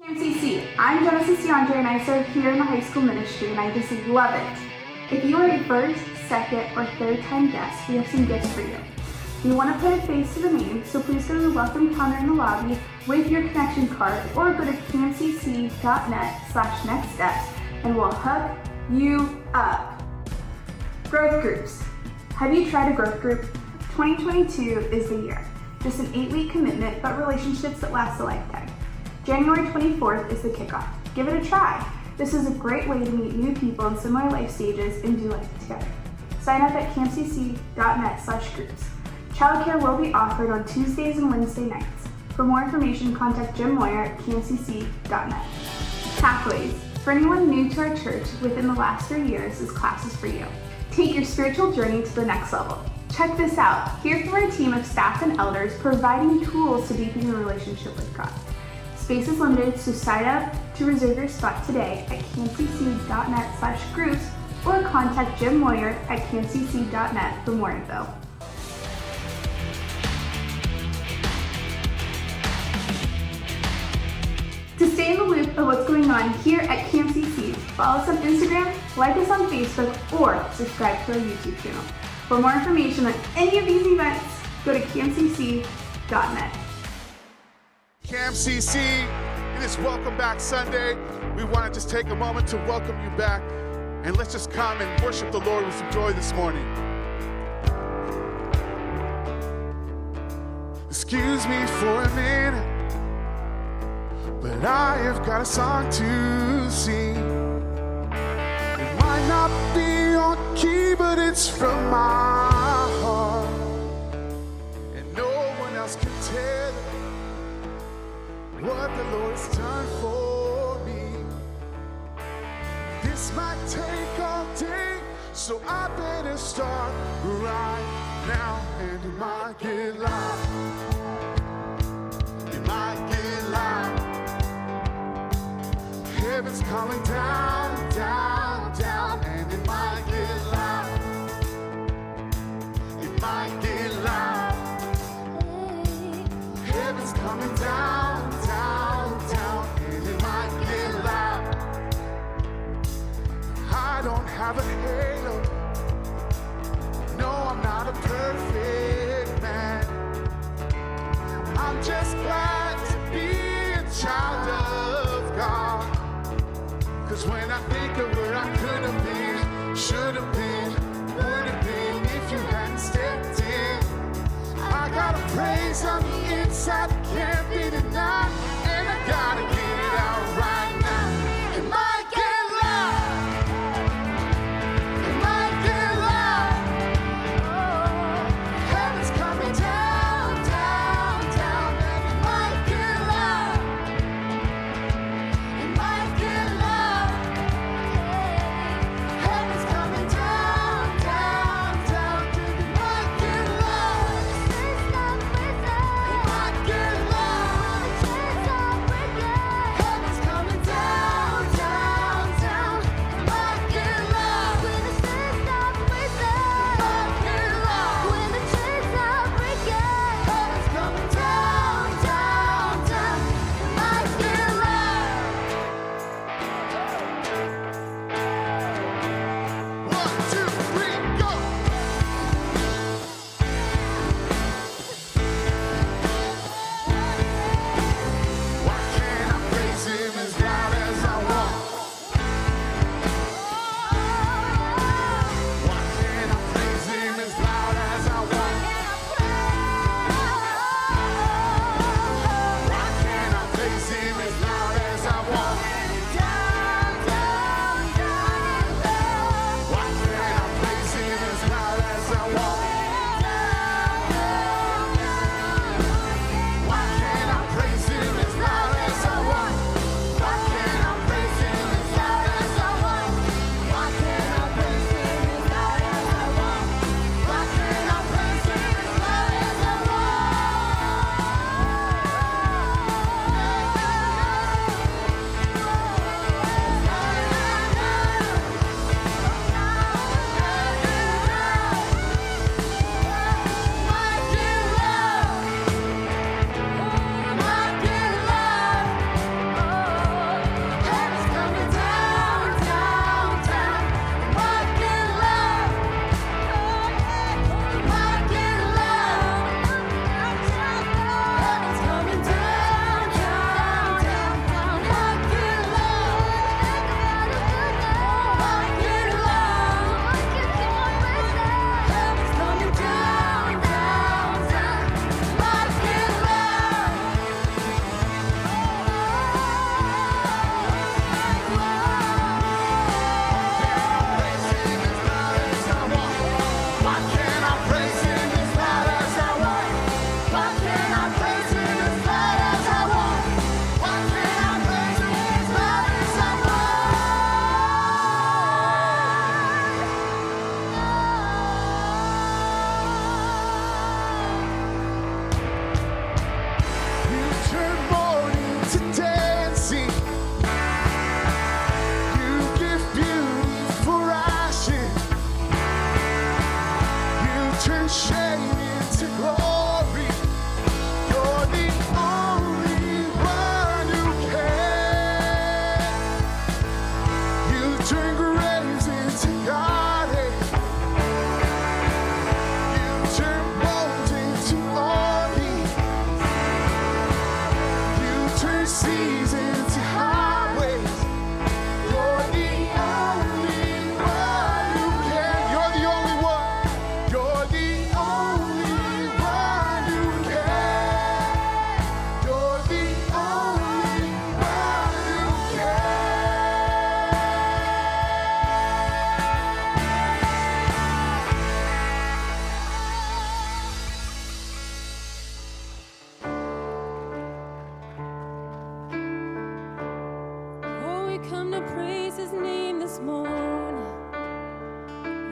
CamCC, I'm Genesis DeAndre and I serve here in the high school ministry and I just love it. If you are a first, second, or third time guest, we have some gifts for you. You want to put a face to the name, so please go to the welcome counter in the lobby with your connection card or go to camcc.net slash next steps and we'll hook you up. Growth groups. Have you tried a growth group? 2022 is the year. Just an eight week commitment, but relationships that last a lifetime. January 24th is the kickoff. Give it a try. This is a great way to meet new people in similar life stages and do life together. Sign up at campcc.net slash groups. Childcare will be offered on Tuesdays and Wednesday nights. For more information, contact Jim Moyer at campcc.net. Pathways. For anyone new to our church within the last three years, this class is for you. Take your spiritual journey to the next level. Check this out. Hear from our team of staff and elders providing tools to deepen your relationship with God. Space is limited, so sign up to reserve your spot today at campcc.net slash groups or contact Jim Moyer at campcc.net for more info. To stay in the loop of what's going on here at CampCC, follow us on Instagram, like us on Facebook, or subscribe to our YouTube channel. For more information on any of these events, go to campcc.net. Camp CC, it is Welcome Back Sunday. We want to just take a moment to welcome you back and let's just come and worship the Lord with some joy this morning. Excuse me for a minute, but I have got a song to sing. It might not be on key, but it's from my what the Lord's done for me. This might take all day, so I better start right now. And it might get loud. It might get loud. Heaven's calling down, down, I'm just glad to be a child of God. Cause when I think of where I could have been, should have been, would have been if you hadn't stepped in. I got a praise on the inside that can't be denied, and I gotta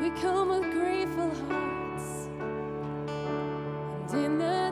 we come with grateful hearts. And in the